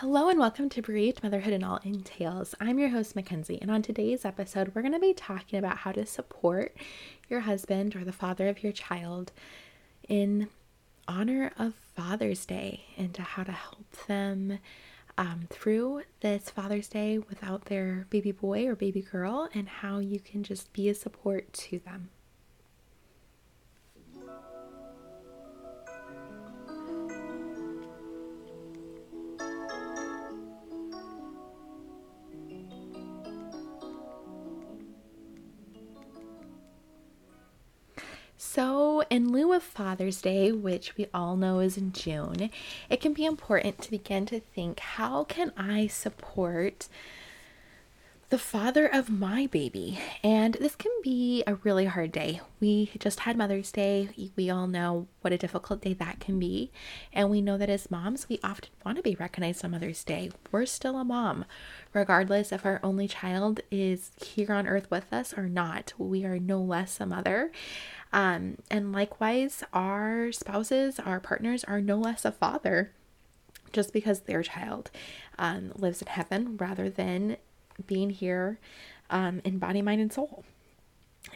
Hello and welcome to Bereaved Motherhood and All Entails. I'm your host, Mackenzie, and on today's episode, we're going to be talking about how to support your husband or the father of your child in honor of Father's Day and to how to help them um, through this Father's Day without their baby boy or baby girl, and how you can just be a support to them. So, in lieu of Father's Day, which we all know is in June, it can be important to begin to think how can I support the father of my baby? And this can be a really hard day. We just had Mother's Day. We all know what a difficult day that can be. And we know that as moms, we often want to be recognized on Mother's Day. We're still a mom, regardless if our only child is here on earth with us or not. We are no less a mother. Um, and likewise, our spouses, our partners are no less a father just because their child um, lives in heaven rather than being here um, in body, mind, and soul.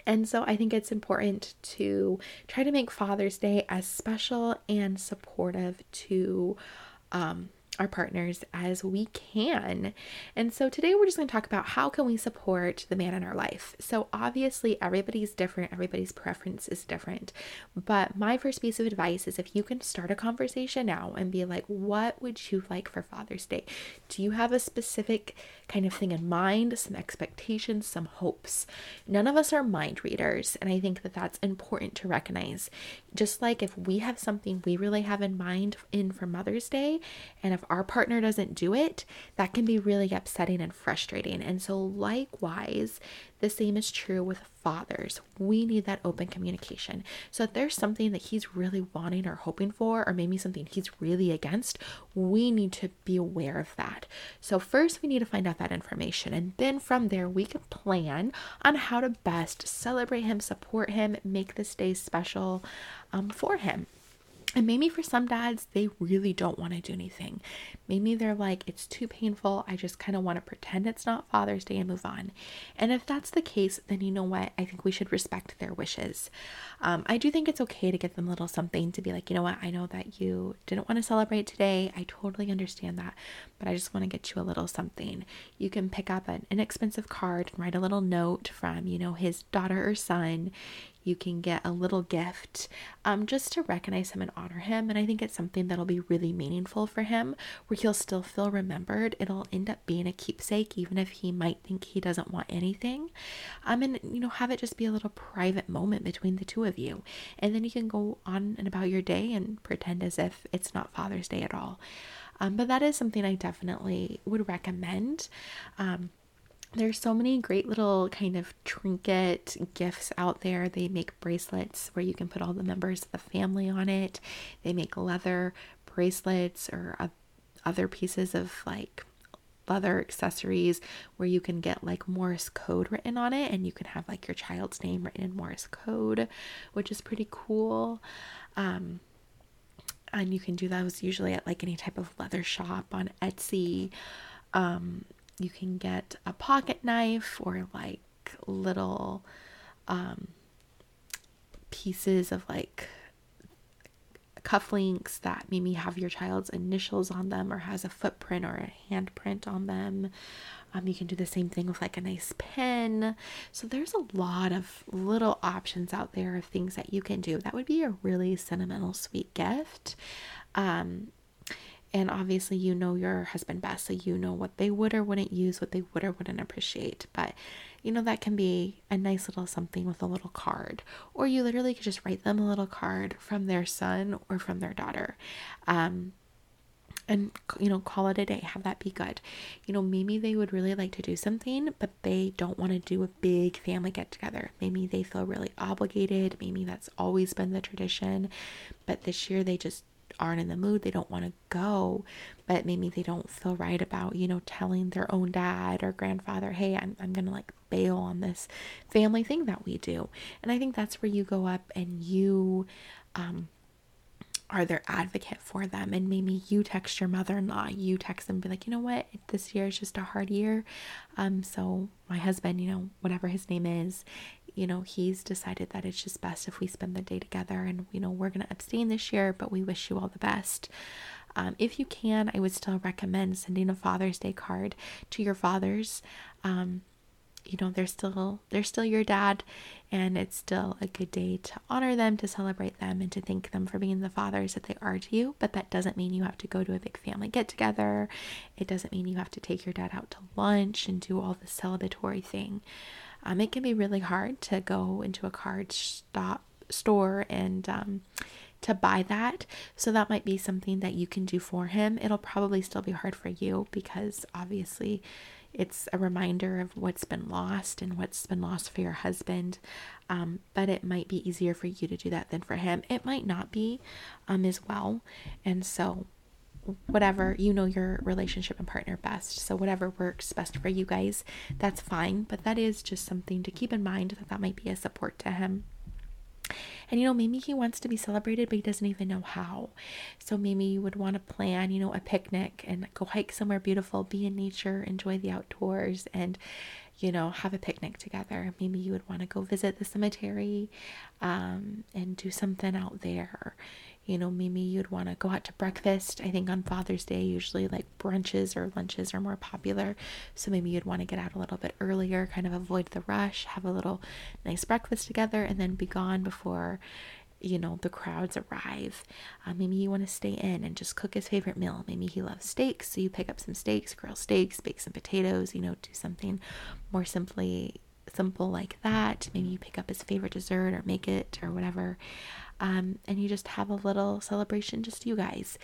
And so I think it's important to try to make Father's Day as special and supportive to um, our partners as we can. And so today we're just going to talk about how can we support the man in our life. So obviously everybody's different, everybody's preference is different. But my first piece of advice is if you can start a conversation now and be like, what would you like for Father's Day? Do you have a specific kind of thing in mind, some expectations, some hopes? None of us are mind readers, and I think that that's important to recognize. Just like if we have something we really have in mind in for Mother's Day, and if our partner doesn't do it, that can be really upsetting and frustrating. And so, likewise, the same is true with fathers. We need that open communication. So, if there's something that he's really wanting or hoping for, or maybe something he's really against, we need to be aware of that. So, first, we need to find out that information. And then from there, we can plan on how to best celebrate him, support him, make this day special um, for him. And maybe for some dads, they really don't want to do anything. Maybe they're like, it's too painful. I just kind of want to pretend it's not Father's Day and move on. And if that's the case, then you know what? I think we should respect their wishes. Um, I do think it's okay to give them a little something to be like, you know what? I know that you didn't want to celebrate today. I totally understand that. But I just want to get you a little something. You can pick up an inexpensive card and write a little note from, you know, his daughter or son you can get a little gift um, just to recognize him and honor him. And I think it's something that'll be really meaningful for him where he'll still feel remembered. It'll end up being a keepsake, even if he might think he doesn't want anything. Um, and, you know, have it just be a little private moment between the two of you. And then you can go on and about your day and pretend as if it's not Father's Day at all. Um, but that is something I definitely would recommend. Um, there's so many great little kind of trinket gifts out there. They make bracelets where you can put all the members of the family on it. They make leather bracelets or other pieces of like leather accessories where you can get like Morse code written on it and you can have like your child's name written in Morse code, which is pretty cool. Um, and you can do those usually at like any type of leather shop on Etsy. Um, you can get a pocket knife or like little um, pieces of like cufflinks that maybe have your child's initials on them or has a footprint or a handprint on them. Um, you can do the same thing with like a nice pen. So there's a lot of little options out there of things that you can do. That would be a really sentimental, sweet gift. Um, and obviously, you know your husband best, so you know what they would or wouldn't use, what they would or wouldn't appreciate. But you know, that can be a nice little something with a little card. Or you literally could just write them a little card from their son or from their daughter. Um, and you know call it a day have that be good you know maybe they would really like to do something but they don't want to do a big family get together maybe they feel really obligated maybe that's always been the tradition but this year they just aren't in the mood, they don't want to go, but maybe they don't feel right about, you know, telling their own dad or grandfather, hey, I'm, I'm going to like bail on this family thing that we do. And I think that's where you go up and you, um, are their advocate for them. And maybe you text your mother in law, you text them, be like, you know what, this year is just a hard year. Um, so my husband, you know, whatever his name is, you know, he's decided that it's just best if we spend the day together and, you know, we're going to abstain this year, but we wish you all the best. Um, if you can, I would still recommend sending a Father's Day card to your fathers. Um, you know they're still they're still your dad and it's still a good day to honor them to celebrate them and to thank them for being the fathers that they are to you but that doesn't mean you have to go to a big family get together it doesn't mean you have to take your dad out to lunch and do all the celebratory thing um, it can be really hard to go into a card stop store and um, to buy that. So that might be something that you can do for him. It'll probably still be hard for you because obviously it's a reminder of what's been lost and what's been lost for your husband. Um, but it might be easier for you to do that than for him. It might not be um, as well. And so, whatever, you know your relationship and partner best. So, whatever works best for you guys, that's fine. But that is just something to keep in mind that that might be a support to him. And you know, maybe he wants to be celebrated, but he doesn't even know how. So maybe you would want to plan, you know, a picnic and go hike somewhere beautiful, be in nature, enjoy the outdoors, and you know, have a picnic together. Maybe you would want to go visit the cemetery um, and do something out there you know, maybe you'd want to go out to breakfast. I think on Father's Day, usually like brunches or lunches are more popular. So maybe you'd want to get out a little bit earlier, kind of avoid the rush, have a little nice breakfast together, and then be gone before, you know, the crowds arrive. Uh, maybe you want to stay in and just cook his favorite meal. Maybe he loves steaks, so you pick up some steaks, grill steaks, bake some potatoes, you know, do something more simply simple like that. Maybe you pick up his favorite dessert or make it or whatever um, and you just have a little celebration, just you guys.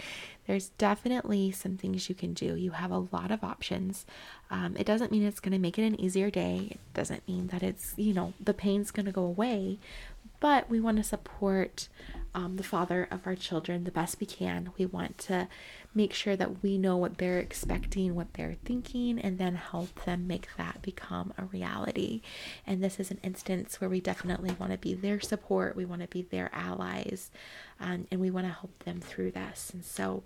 There's definitely some things you can do. You have a lot of options. Um, it doesn't mean it's going to make it an easier day, it doesn't mean that it's, you know, the pain's going to go away, but we want to support um, the father of our children the best we can. We want to make sure that we know what they're expecting, what they're thinking, and then help them make that become a reality. And this is an instance where we definitely want to be their support, we want to be their allies, um, and we want to help them through this. And so,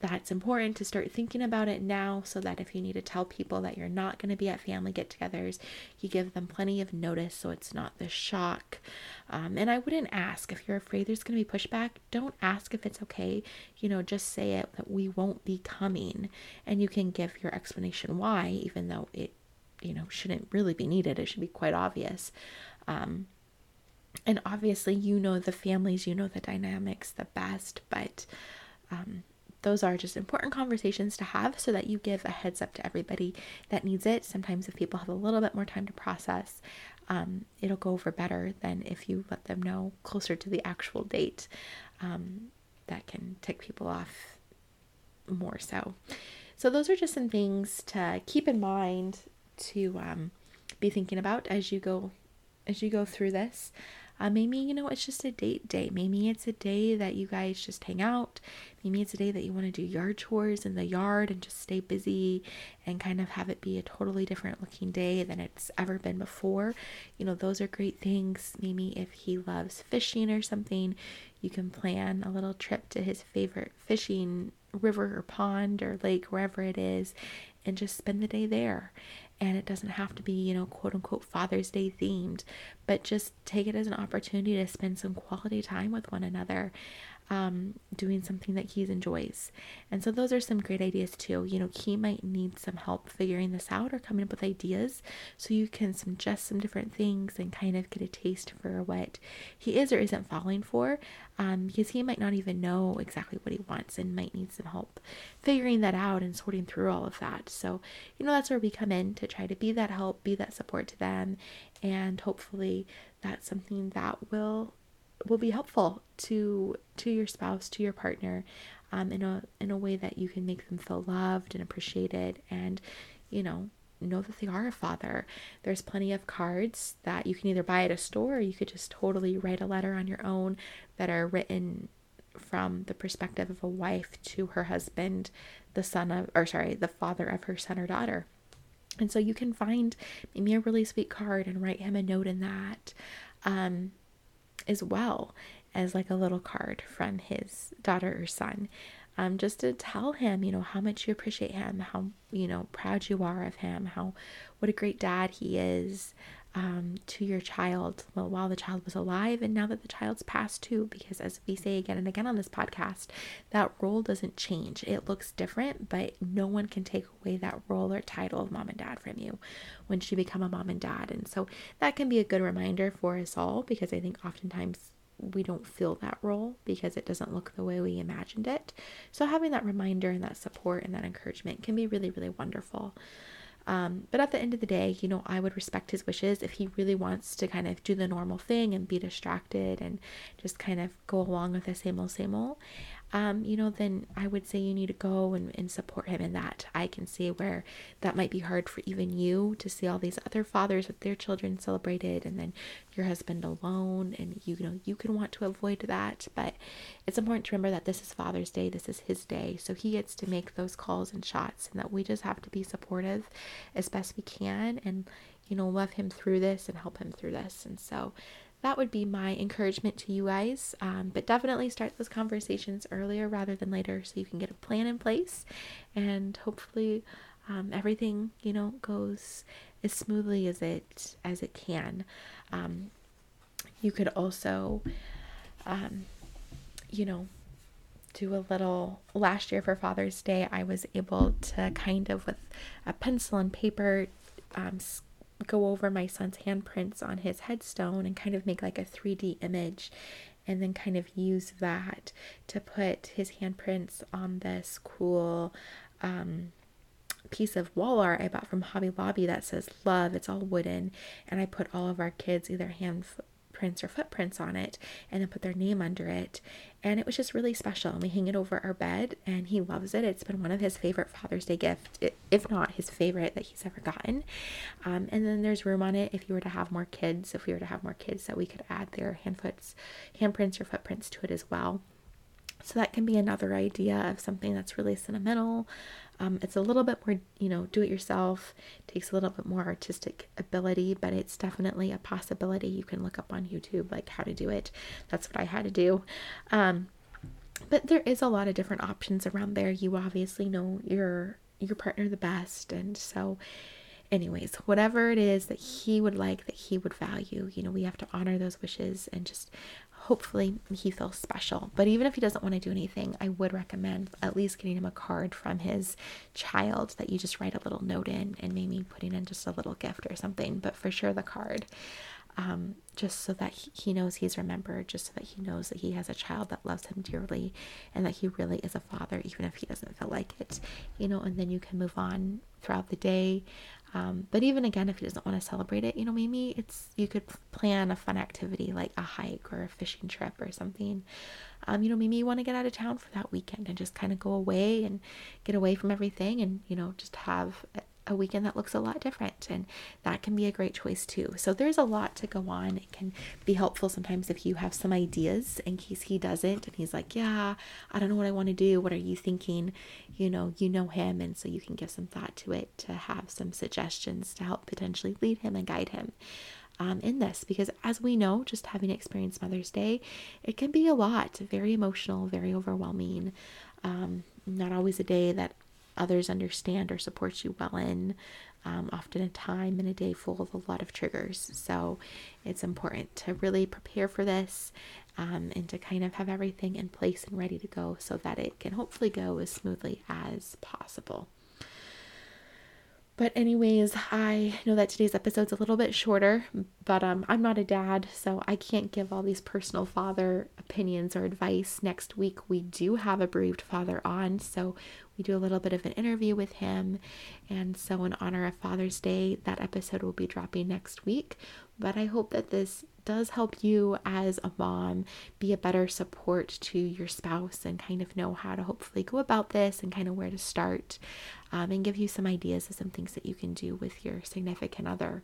that's important to start thinking about it now so that if you need to tell people that you're not going to be at family get togethers, you give them plenty of notice so it's not the shock. Um, and I wouldn't ask if you're afraid there's going to be pushback, don't ask if it's okay. You know, just say it that we won't be coming and you can give your explanation why, even though it, you know, shouldn't really be needed. It should be quite obvious. Um, and obviously, you know the families, you know the dynamics the best, but um, those are just important conversations to have so that you give a heads up to everybody that needs it. Sometimes, if people have a little bit more time to process, um, it'll go over better than if you let them know closer to the actual date. Um, that can tick people off more so. So, those are just some things to keep in mind to um, be thinking about as you go as you go through this. Uh, maybe, you know, it's just a date day. Maybe it's a day that you guys just hang out. Maybe it's a day that you want to do yard chores in the yard and just stay busy and kind of have it be a totally different looking day than it's ever been before. You know, those are great things. Maybe if he loves fishing or something, you can plan a little trip to his favorite fishing river or pond or lake, wherever it is, and just spend the day there and it doesn't have to be, you know, quote unquote Father's Day themed, but just take it as an opportunity to spend some quality time with one another um, doing something that he enjoys. And so those are some great ideas too. You know, he might need some help figuring this out or coming up with ideas. So you can suggest some different things and kind of get a taste for what he is or isn't falling for. Um, because he might not even know exactly what he wants and might need some help figuring that out and sorting through all of that. So, you know, that's where we come in to try to be that help, be that support to them, and hopefully that's something that will will be helpful to to your spouse, to your partner, um, in a in a way that you can make them feel loved and appreciated, and you know know that they are a father. There's plenty of cards that you can either buy at a store or you could just totally write a letter on your own that are written from the perspective of a wife to her husband, the son of, or sorry, the father of her son or daughter. And so you can find maybe a really sweet card and write him a note in that. Um, as well as like a little card from his daughter or son. Um, just to tell him, you know, how much you appreciate him, how, you know, proud you are of him, how, what a great dad he is, um, to your child while the child was alive and now that the child's passed too because as we say again and again on this podcast that role doesn't change. It looks different but no one can take away that role or title of mom and dad from you once you become a mom and dad. And so that can be a good reminder for us all because i think oftentimes we don't feel that role because it doesn't look the way we imagined it. So having that reminder and that support and that encouragement can be really really wonderful um, but at the end of the day, you know, I would respect his wishes if he really wants to kind of do the normal thing and be distracted and just kind of go along with the same old, same old um, you know, then I would say you need to go and, and support him in that. I can see where that might be hard for even you to see all these other fathers with their children celebrated and then your husband alone. And you know, you can want to avoid that, but it's important to remember that this is Father's Day, this is his day. So he gets to make those calls and shots, and that we just have to be supportive as best we can and, you know, love him through this and help him through this. And so, that would be my encouragement to you guys. Um, but definitely start those conversations earlier rather than later so you can get a plan in place and hopefully um, everything you know goes as smoothly as it as it can. Um, you could also, um, you know, do a little last year for Father's Day. I was able to kind of with a pencil and paper um, go over my son's handprints on his headstone and kind of make like a 3D image and then kind of use that to put his handprints on this cool um, piece of wall art I bought from Hobby Lobby that says love. It's all wooden. And I put all of our kids either hand prints or footprints on it and then put their name under it. And it was just really special. And we hang it over our bed and he loves it. It's been one of his favorite Father's Day gifts, if not his favorite that he's ever gotten. Um, and then there's room on it if you were to have more kids, if we were to have more kids, that we could add their handfoots, handprints or footprints to it as well. So that can be another idea of something that's really sentimental. Um, it's a little bit more, you know, do it yourself, takes a little bit more artistic ability, but it's definitely a possibility. You can look up on YouTube like how to do it. That's what I had to do. Um, but there is a lot of different options around there. You obviously know your your partner the best, and so anyways, whatever it is that he would like, that he would value, you know, we have to honor those wishes and just hopefully he feels special. But even if he doesn't want to do anything, I would recommend at least getting him a card from his child that you just write a little note in and maybe putting in just a little gift or something, but for sure the card. Um, just so that he, he knows he's remembered, just so that he knows that he has a child that loves him dearly and that he really is a father, even if he doesn't feel like it, you know, and then you can move on throughout the day. Um, but even again, if he doesn't want to celebrate it, you know, maybe it's you could plan a fun activity like a hike or a fishing trip or something. Um, you know, maybe you want to get out of town for that weekend and just kind of go away and get away from everything and you know just have a weekend that looks a lot different and that can be a great choice too. So there's a lot to go on. It can be helpful sometimes if you have some ideas in case he doesn't and he's like yeah i don't know what i want to do. What are you thinking? You know you know him and so you can give some thought to it to have some suggestions to help potentially lead him and guide him um, in this. Because as we know just having experienced mother's day it can be a lot. Very emotional very overwhelming um, not always a day that others understand or support you well in. Um, often a time and a day full of a lot of triggers. So it's important to really prepare for this um, and to kind of have everything in place and ready to go so that it can hopefully go as smoothly as possible. But anyways, I know that today's episode's a little bit shorter, but um, I'm not a dad, so I can't give all these personal father opinions or advice. Next week we do have a bereaved father on, so we do a little bit of an interview with him. And so, in honor of Father's Day, that episode will be dropping next week. But I hope that this does help you as a mom be a better support to your spouse and kind of know how to hopefully go about this and kind of where to start um, and give you some ideas of some things that you can do with your significant other.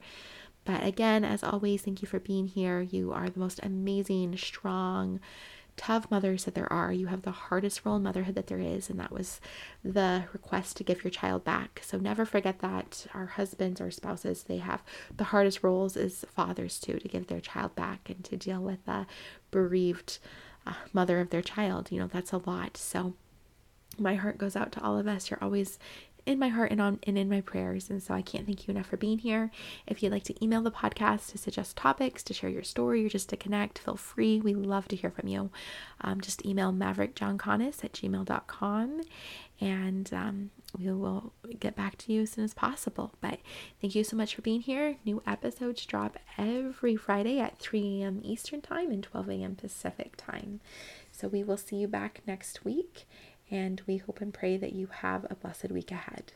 But again, as always, thank you for being here. You are the most amazing, strong, tough mothers that there are. You have the hardest role in motherhood that there is, and that was the request to give your child back. So never forget that our husbands or spouses, they have the hardest roles as fathers too, to give their child back and to deal with the bereaved uh, mother of their child. You know, that's a lot. So my heart goes out to all of us. You're always in my heart and on and in my prayers. And so I can't thank you enough for being here. If you'd like to email the podcast to suggest topics, to share your story, or just to connect, feel free. We love to hear from you. Um, just email maverickjohnkanis at gmail.com and um, we will get back to you as soon as possible. But thank you so much for being here. New episodes drop every Friday at 3 a.m. Eastern Time and 12 a.m. Pacific Time. So we will see you back next week and we hope and pray that you have a blessed week ahead.